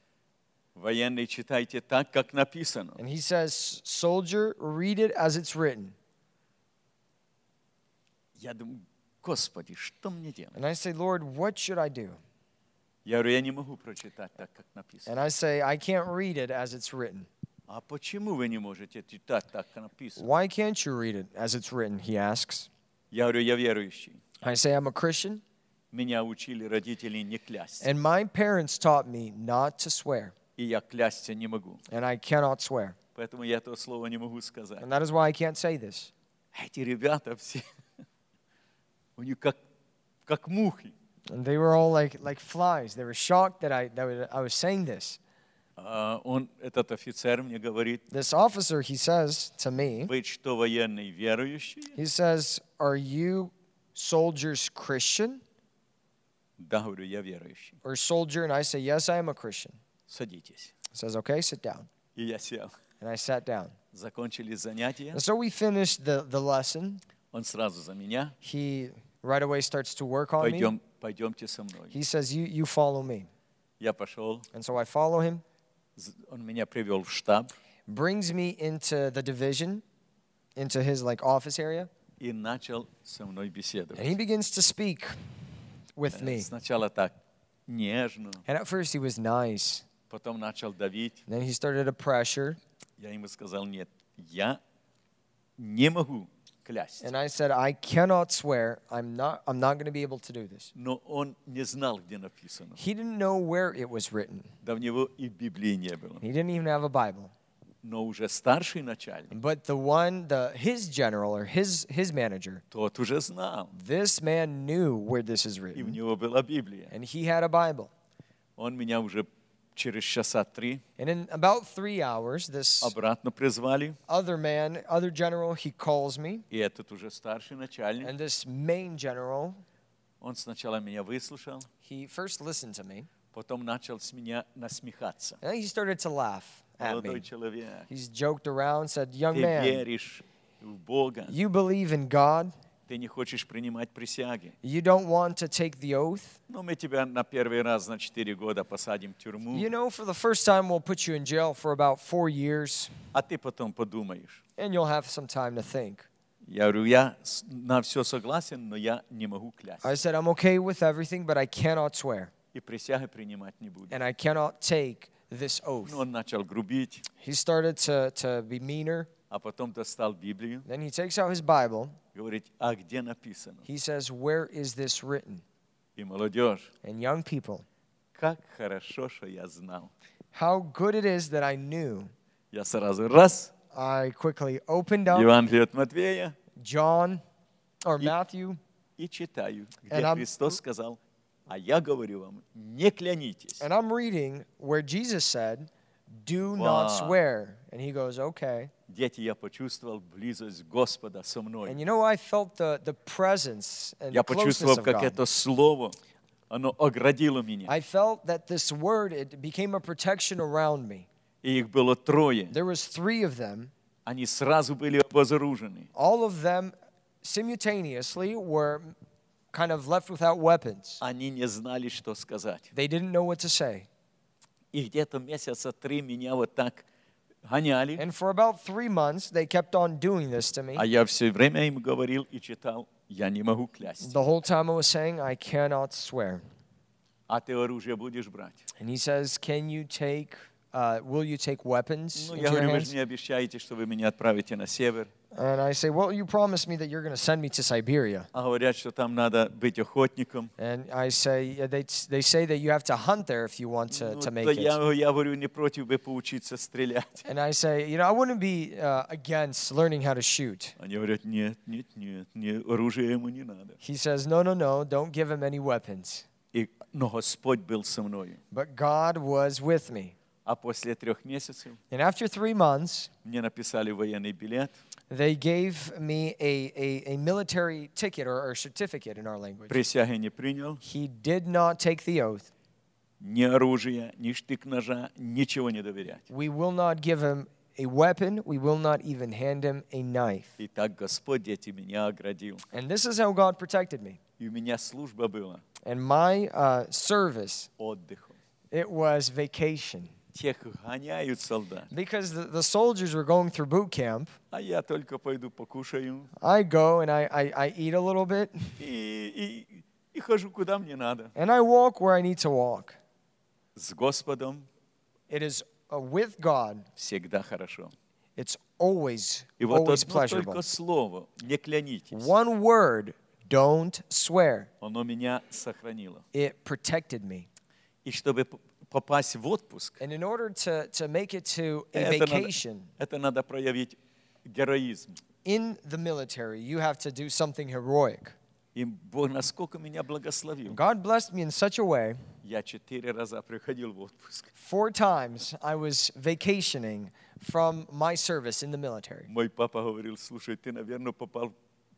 Военный читайте так, как написано. And he says, Soldier, read it as it's written. Я думаю, Господи, что мне делать? And I say, Lord, what should I do? Я говорю, я не могу прочитать так, как написано. And I say, I can't read it as it's written. А почему вы не можете читать так, как написано? Why can't you read it as it's written? He asks. Я говорю, я верующий. I say, I'm a Christian, Меня учили родители не клясть. and my parents taught me not to swear, И я клясться не могу. and I cannot swear. Поэтому я то слово не могу сказать. And that is why I can't say this. Эти ребята все, у них как, как мухи. And they were all like, like flies. They were shocked that I, that I was saying this. А он, этот офицер мне говорит, This officer, he says to me, вы что, военные верующие? he says, Are you soldiers Christian Да, говорю, я верующий. or soldier? And I say, Yes, I am a Christian. Садитесь. He says, Okay, sit down. И я сел. And I sat down. Закончили занятия. And so we finished the, the lesson. Он сразу за меня. He right away starts to work on me. Пойдем, пойдемте со мной. He says, you, you follow me. Я пошел. And so I follow him, З- Он меня привел в штаб brings me into the division, into his like office area, и начал со мной and he беседовать. begins to speak with me. Сначала так нежно, And at first he was nice. потом начал давить. And then he started to pressure. Я ему сказал, нет, я не могу клясть. And I said, I cannot swear. I'm not I'm not going to be able to do this. Но он не знал, где написано. He didn't know where it was written. Да в него и Библии не было. He didn't even have a Bible. Но уже старший начальник, But the one, the his general or his his manager, тот уже знал. this man knew where this is И в written. него была Библия. And he had a Bible. Он меня уже через часа три And in about three hours, this обратно призвали. other man, other general, he calls me. И этот уже старший начальник, And this main general, он сначала меня выслушал, he first listened to me. потом начал с меня насмехаться. And then he started to laugh at Молодой me. человек, He's joked around, said, Young ты man, веришь в Бога, you believe in God. ты не хочешь принимать присяги. You don't want to take the oath. Ну, мы тебя на первый раз на 4 года посадим в тюрьму, You know, for the first time, we'll put you in jail for about four years, а ты потом подумаешь. and you'll have some time to think. Я говорю, я с- на все согласен, но я не могу клясть. I said, I'm okay with everything, but I cannot swear, И присяги принимать не буду. and I cannot take this oath. Ну, он начал грубить, He started to, to be meaner. а потом достал Библию, Then he takes out his Bible. говорит, а где написано? He says, Where is this written? И молодежь, And young people, как хорошо, что я знал. how good it is that I knew. Я сразу раз, I quickly opened up Евангелие от Матвея, John or И- Matthew, и читаю, где And I'm- Христос сказал, а я говорю вам, не клянитесь. and I'm reading where Jesus said, Do not Wow. swear. And he goes, Okay. Дети, я почувствовал близость Господа со And мной. you know, I felt the, the presence and Я the closeness почувствовал, of как God. это слово, оно оградило меня. I felt that this word, it became a protection around me. И их было трое. There was three of them. Они сразу были обезоружены. All of them simultaneously were kind of left without weapons. Они не знали, что сказать. They didn't know what to say. И где-то месяца три меня вот так гоняли. And for about three months, they kept on doing this to me. А я все время им говорил и читал, я не могу клясть. The whole time I was saying, I cannot swear. А ты оружие будешь брать? And he says, Can you take, uh, will you take weapons Ну, into я your говорю, вы hands? же мне обещаете, что вы меня отправите на север. And I say, Well, you promised me that you're going to send me to Siberia. А говорят, что там надо быть охотником. And I say, yeah, they, they say that you have to hunt there if you want to, Ну, to make то it. я, я говорю, не против бы поучиться стрелять. And I say, you know, I wouldn't be uh, against learning how to shoot. Они говорят, нет, нет, нет, не, оружие ему не надо. He says, no, no, no, don't give him any weapons. И, но Господь был со мною. But God was with me. А после трех месяцев And after three months, мне написали военный билет. they gave me a, a, a military ticket or, or certificate in our language. Присяги не принял. He did not take the oath. Ни оружия, ни штык-ножа, ничего не доверять. We will not give him a weapon. We will not even hand him a knife. И так Господь, дети, меня оградил. And this is how God protected me. И у меня служба была And my uh, service, отдыхом. it was vacation. Тех гоняют солдат. Because the, the soldiers were going through boot camp. А я только пойду покушаю I go and I, I, I eat a little bit, и, и, и хожу куда мне надо. and I walk where I need to walk. С Господом It is uh, with God, всегда хорошо. it's always, И вот always одно pleasurable. только слово, не клянитесь, One word, don't swear. оно меня сохранило. It protected me. И чтобы п- попасть в отпуск, And in order to, to make it to a это надо, vacation это надо проявить героизм. in the military, you have to do something heroic. И Бог насколько меня благословил. God blessed me in such a way. Я четыре раза приходил в отпуск. Four times I was vacationing from my service in the military. Мой папа говорил, слушай, ты, наверное, попал к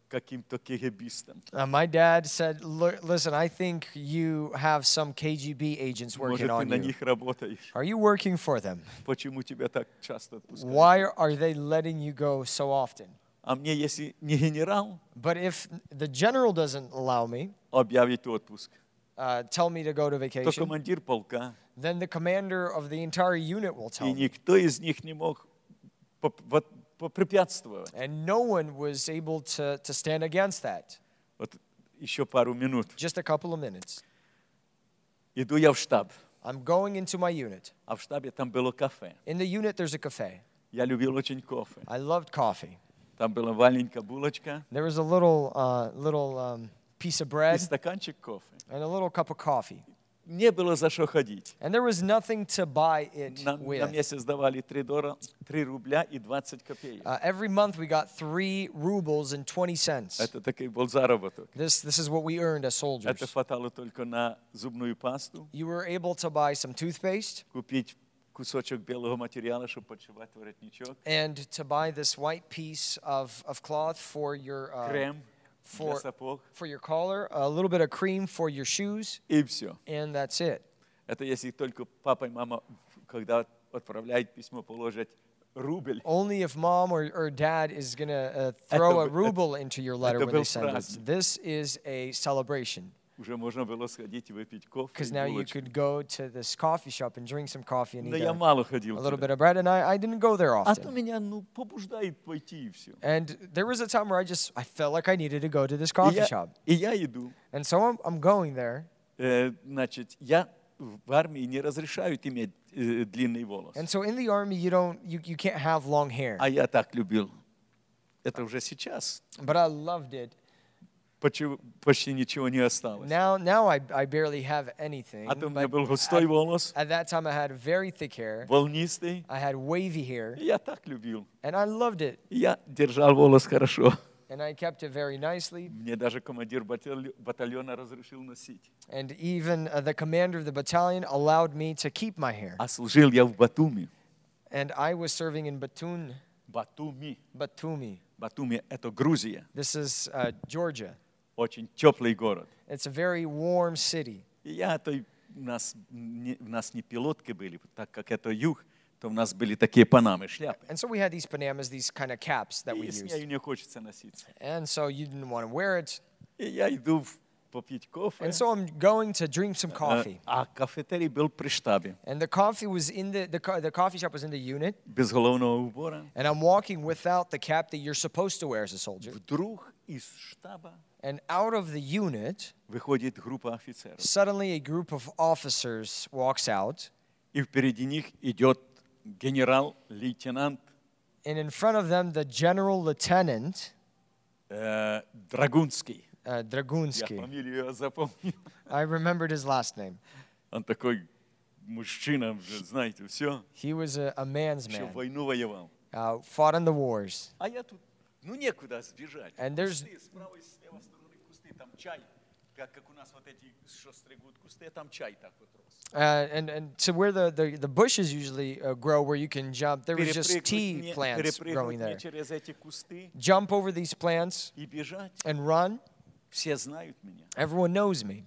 каким-то кегебистам. Uh, my dad said, "Look- Listen, I think you have some KGB agents working Может, ты on на you. них работаешь. Are you working for them? Почему тебя так часто отпускают? Why are they letting you go so often? А мне, если не генерал, But if the general doesn't allow me, объявит отпуск, uh, tell me to go to то vacation, командир полка, then the commander of the entire unit will tell и me. никто из них не мог поп- вот попрепятствовать. And no one was able to, to stand against that. Вот еще пару минут. Just a couple of minutes. Иду я в штаб, I'm going into my unit. а в штабе там было кафе. In the unit, there's a cafe. Я любил очень кофе. I loved coffee. Там была маленькая булочка There was a little, uh, little um, piece of и bread стаканчик кофе. and a little cup of coffee. Не было за что ходить. And there was nothing to buy it Нам на with. месяц давали 3, дора, 3 рубля и 20 копеек. Uh, every month we got three rubles and 20 cents. Это такой был заработок. This, this is what we earned as soldiers. Это хватало только на зубную пасту, You were able to buy some toothpaste купить кусочек белого материала, чтобы подшивать воротничок, and to buy this white piece of, of cloth for your, uh, крем для for, сапог, for your collar, a little bit of cream for your shoes, и все. and that's it. Это если только папа и мама, когда отправляют письмо, положат рубль. Only if mom or, or dad is going to uh, throw a был- ruble into your letter это when they был send it. праздник. This is a celebration Уже можно было сходить и выпить кофе because и now you булочку. could go to this coffee shop and drink some coffee and Но eat я a, мало ходил a little туда. bit of bread. And I, I didn't go there А то often. меня ну, побуждает пойти и все. And there was a time where I just I felt like I needed to go to this И coffee я, shop. и я иду. And so I'm, I'm going there. Э, значит, я в армии не разрешают иметь э, длинный волос. And so in the army you don't you, you can't have long hair. А я так любил. Это уже сейчас. But I loved it. почти ничего не осталось. Now, now I, I barely have anything. А то у меня был густой волос. At that time I had very thick hair. Волнистый. I had wavy hair. Я так любил. And I loved it. Я держал волос хорошо. And I kept it very nicely. Мне даже командир батальона разрешил носить. And even uh, the commander of the battalion allowed me to keep my hair. А служил я в Батуми. And I was serving in Batumi. Батуми. Батуми. Батуми – это Грузия. This is uh, Georgia Очень теплый город. It's a very warm city. И я, то и у нас, не, у нас не пилотки были, так как это юг, то у нас были такие панамы, шляпы. And so we had these Panamas, these kind of caps that we И с used. ней не хочется носить. And so you didn't want to wear it. И я иду в- попить кофе. And so I'm going to drink some Э, coffee. А кафетерий был при штабе, And the coffee was in the, the, co- the coffee shop was in the unit. без головного убора. And I'm walking without the cap that you're supposed to wear as a soldier. Вдруг из штаба And out of the unit, выходит группа офицеров. suddenly a group of officers walks out. И впереди них идет генерал-лейтенант And in front of them, the general lieutenant, э, Драгунский. uh, Я Dragunsky. фамилию запомнил. I remembered his last name. Он такой мужчина, уже знаете, все. He was a, a man's Еще man, войну воевал. uh, fought in the wars. А я тут, ну некуда сбежать. And there's- Кусты, справа и слева стороны кусты, там чай. Как, как у нас вот эти, что стригут кусты, там чай так вот рос. Uh, and, and to where the, the, the bushes usually uh, grow, where you can jump, there was just Перепрыгнуть tea мне- plants перепрыгнуть growing мне there. через эти кусты Jump over these plants и бежать. and run. Все знают меня, Everyone knows me.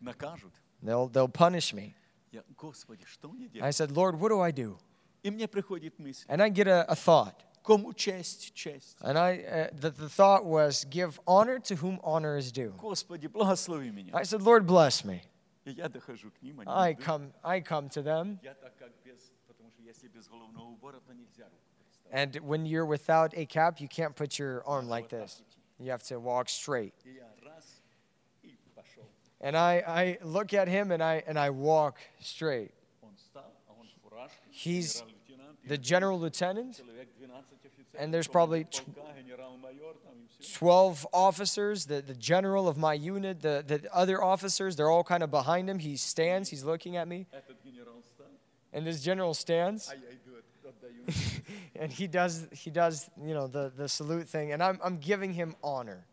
накажут. They'll, they'll punish me. Я, Господи, что мне I делать? said, Lord, what do I do? И мне приходит мысль, And I get a, a thought. кому честь, честь. And I, uh, the, the thought was, give honor to whom honor is due. Господи, благослови меня. I said, Lord, bless me. И я дохожу к ним, они I идут. come, I come to them. Я так как без, потому что если без головного убора, то нельзя руку представить. And when you're without a cap, you can't put your arm like this. You have to walk straight. И я раз, и пошел. And I, I look at him and I, and I walk straight. Он встал, а он в фуражке, He's генерал-лейтенант, и the general lieutenant, and there's probably tw 12 officers, the, the general of my unit, the, the other officers, they're all kind of behind him. He stands, he's looking at me. And this general stands. and he does, he does, you know, the, the salute thing. And I'm, I'm giving him honor.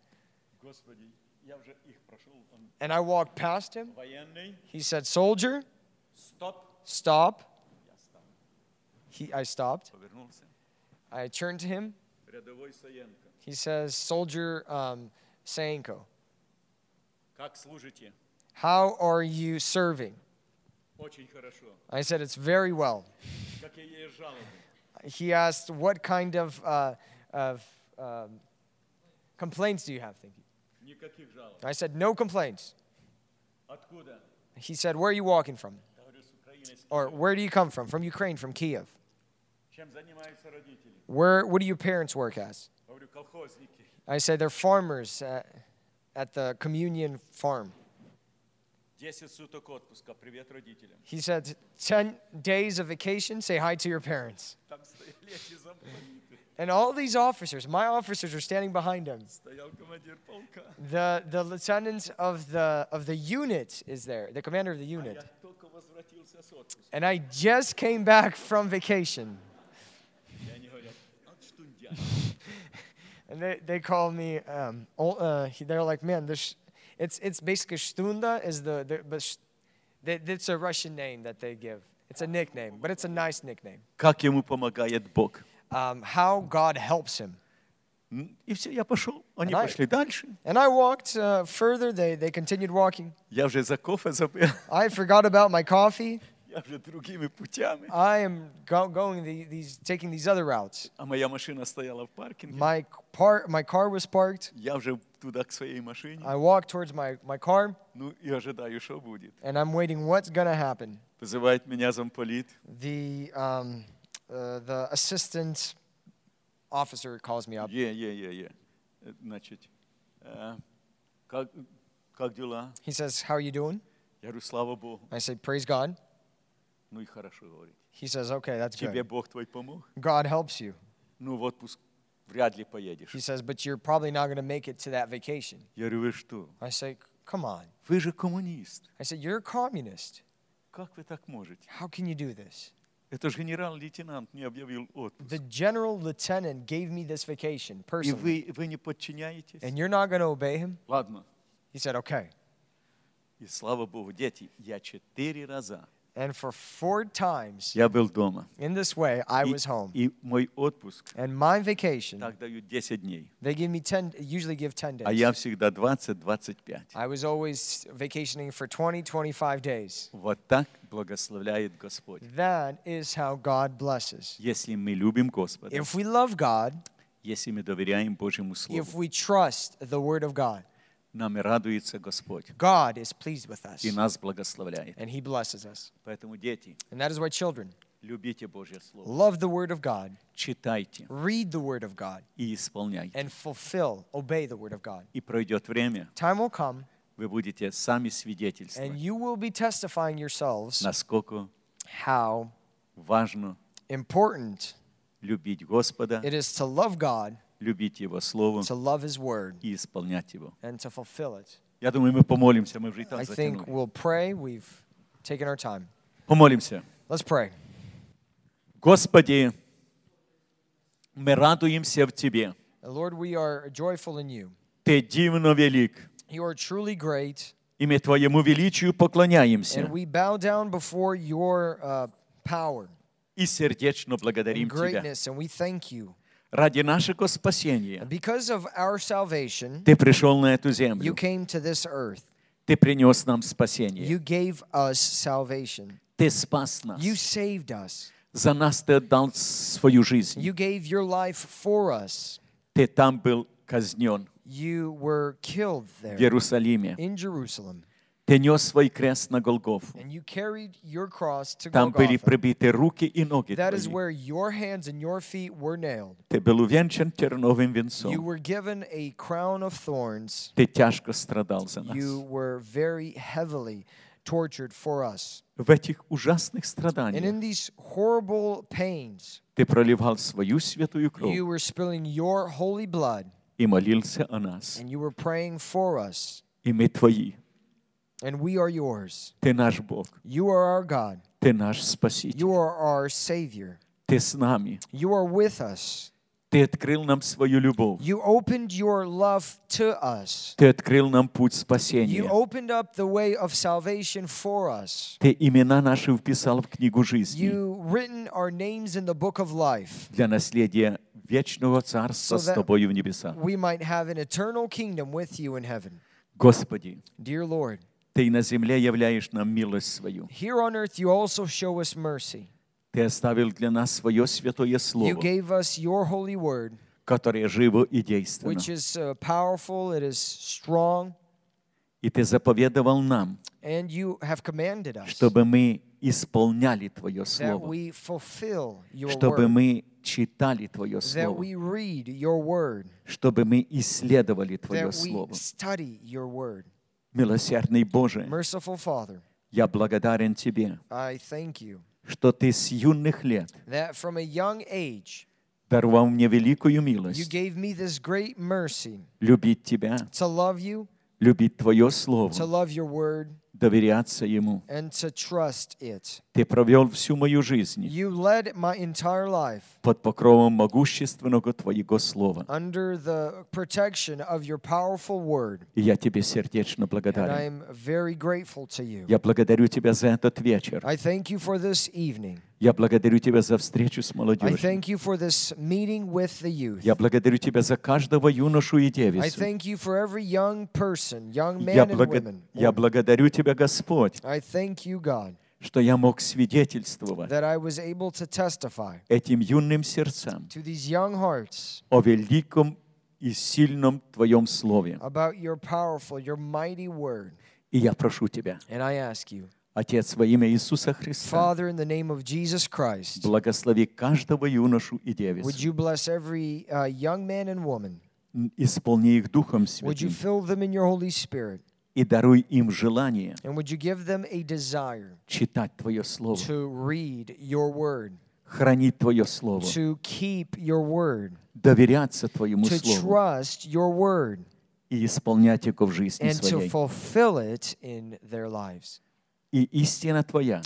And I walked past him. He said, Soldier, stop. Stop. He, I stopped. I turned to him. He says, Soldier um, Sayenko, how are you serving? I said, It's very well. he asked, What kind of, uh, of um, complaints do you have? Thank you. I said, No complaints. He said, Where are you walking from? Or where do you come from? From Ukraine, from Kiev. Where, what do your parents work as? I said, they're farmers at, at the communion farm. He said, 10 days of vacation, say hi to your parents. and all these officers, my officers were standing behind him. The, the lieutenant of the, of the unit is there, the commander of the unit. And I just came back from vacation. And they, they call me, um, ol- uh, they're like, man, this, it's, it's basically Stunda is the, the but sh- they, it's a Russian name that they give. It's a nickname, but it's a nice nickname. Как ему помогает Бог? Um, how God helps him. М, И все, я пошел. Они And I- пошли дальше. And I walked uh, further. They, they continued walking. Я уже за кофе забыл. I forgot about my coffee. Я уже другими путями. I am go- going the, these, taking these other routes. А моя машина стояла в паркинге. My, par- my car was parked. Я уже туда к своей машине. I walked towards my, my car, Ну и ожидаю, что будет. and I'm waiting what's going to happen. Вызывает меня замполит. The, um, uh, the assistant officer calls me up. Е, е, е, е. Э, Значит, э, как, как дела? He says, How are you doing? Я говорю, слава Богу. I say, Praise God. Ну и хорошо, говорит. He says, Okay, that's Тебе good. Бог твой помог? God helps you. Ну в отпуск вряд ли поедешь. He says, But you're probably not going to make it to that vacation. Я говорю, вы что? I say, Come on. Вы же коммунист. I said, You're a communist. Как вы так можете? How can you do this? Это же генерал-лейтенант мне объявил отпуск. The general lieutenant gave me this vacation И personally, вы, вы не подчиняетесь? and you're not going to obey him? Ладно. He said, Okay. И слава Богу, дети, я четыре раза And for four times я был дома. in this way, I И- was home. И мой отпуск And my vacation, так дают 10 дней. they give me 10, usually give 10 А я days. всегда 20-25. I was always vacationing for 20, 25 days. Вот так благословляет Господь. That is how God blesses. Если мы любим Господа, If we love God, если мы доверяем Божьему if Слову, we trust the Word of God, нам и радуется Господь God is pleased with us и нас благословляет. and He blesses us. Поэтому, дети, And that is why children любите Божье Слово, love the Word of God, читайте read the Word of God, и исполняйте. and fulfill, obey the Word of God. И пройдет время, Time will come, вы будете сами and свидетельствовать, you will be testifying yourselves насколько how важно important любить Господа, it is to love God, Любить Его Слово и исполнять Его. and. Я думаю, мы помолимся, мы уже и так затянули. Помолимся. Let's pray. Господи, мы радуемся в Тебе. Lord, we are joyful in you. Ты дивно велик, You are truly great, и мы Твоему величию поклоняемся and we bow down before your uh, power и сердечно and благодарим Тебя. greatness, and we thank you. Ради нашего спасения Because of our salvation, Ты пришел на эту you землю, came to this earth. Ты принес нам спасение, You gave us salvation. Ты спас нас, You saved us. За нас Ты отдал свою жизнь. You gave your life for us. Ты там был казнен You were killed в Иерусалиме. in Jerusalem. Ты нес свой крест на Голгофу. Там были прибиты руки и ноги твои. Ты был увенчан терновым венцом. Ты тяжко страдал за нас. В этих ужасных страданиях ты проливал свою святую кровь и молился о нас. И мы твои. And we are yours. Ты наш Бог. You are our God. Ты наш Спаситель. You are our Savior. Ты с нами. You are with us. Ты открыл нам свою любовь. You opened your love to us. Ты открыл нам путь You спасения. opened up the way of salvation for us. Ты имена наши вписал в книгу жизни You written our names in the book of life. для наследия вечного царства So с that- Тобою в небесах. We might have an eternal kingdom with you in heaven. Господи, Dear Lord, Ты на земле являешь нам милость свою. here on earth you also show us mercy. Ты оставил для нас свое святое You слово, gave us your holy word, которое живо и действенно. which is uh, powerful, it is strong, И Ты заповедовал нам, and you have commanded us чтобы мы исполняли Твое that слово, we fulfill your чтобы word, мы читали Твое слово, чтобы мы исследовали Твое слово. Милосердный Боже, Merciful Father, я благодарен Тебе, I thank you что Ты с юных лет that from a young age даровал мне великую you милость gave me this great mercy любить Тебя, to love you, любить Твое to Слово, love your word, доверяться Ему. and to trust it. Ты провел всю мою жизнь You led my entire life под покровом могущественного Твоего Слова. under the protection of your powerful word, И я Тебе сердечно and I благодарен. am very grateful to you. Я благодарю Тебя за этот вечер. I thank you for this evening. Я благодарю Тебя за встречу с I молодежью. thank you for this meeting with the youth. Я благодарю Тебя за каждого юношу и I девицу. thank you for every young person, young Я, and благодарю Тебя, Господь, I thank you, God, что я мог свидетельствовать этим юным сердцам о великом и сильном Твоем Слове. И я прошу Тебя, Отец, во имя Иисуса Христа, благослови каждого юношу и девицу. Исполни их Духом Святым и даруй им желание читать Твое Слово, хранить Твое Слово, доверяться Твоему Слову и исполнять его в жизни своей. И истина Твоя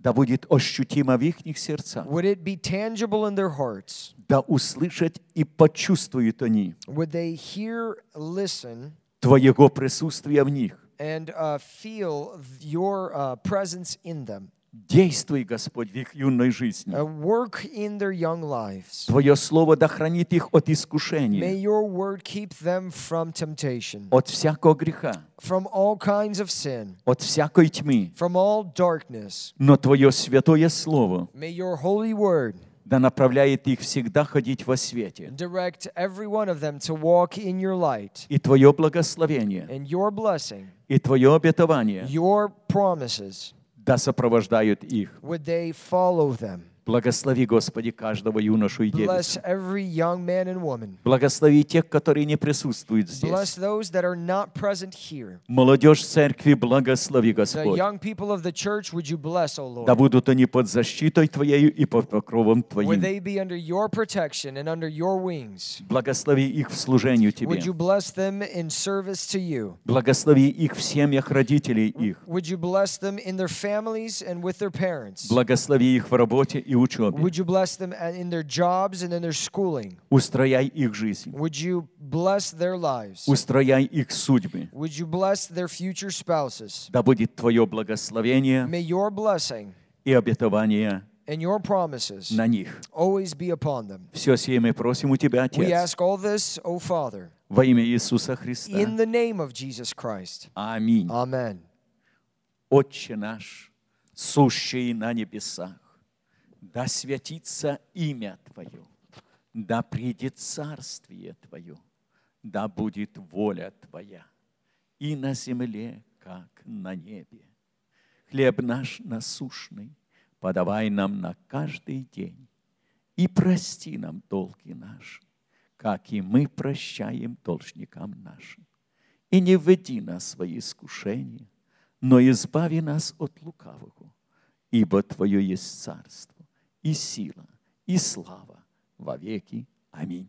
да будет ощутима в их сердцах. Да услышат и почувствуют они. Твоего присутствия в них. and uh, feel your uh, presence in them? Действуй, Господь, в их юной жизни. Uh, work in their young lives. Твое Слово да хранит их от May искушения, your word keep them from temptation, от всякого греха, from all kinds of sin, от всякой тьмы. from all darkness. Но Твое святое Слово May your holy word да направляет их всегда ходить во свете. direct every one of them to walk in your light И Твое благословение, and your blessing, и Твое обетование your promises. да сопровождают их. Would they follow them? Благослови, Господи, каждого юношу и девицу. Благослови тех, которые не присутствуют здесь. Молодежь церкви, благослови, Господь. Да будут они под защитой Твоей и под покровом Твоим. Благослови их в служении Тебе. Благослови их в семьях родителей их. Благослови их в работе и учебе. Would you bless them in their jobs and in their schooling? Устрояй их жизнь. Would you bless their lives? Устрояй их судьбы. Would you bless their future spouses? Да будет Твое благословение May your blessing и обетование and your promises на них. always be upon them. Все сие мы просим у Тебя, We Отец, ask all this, O Father, во имя Иисуса Христа. in the name of Jesus Christ. Аминь. Amen. Отче наш, сущий на небесах, да святится имя Твое, да придет царствие Твое, да будет воля Твоя и на земле, как на небе. Хлеб наш насущный подавай нам на каждый день и прости нам долги наши, как и мы прощаем должникам нашим. И не введи нас в свои искушения, но избави нас от лукавого, ибо Твое есть царство, и сила, и слава во веки. Аминь.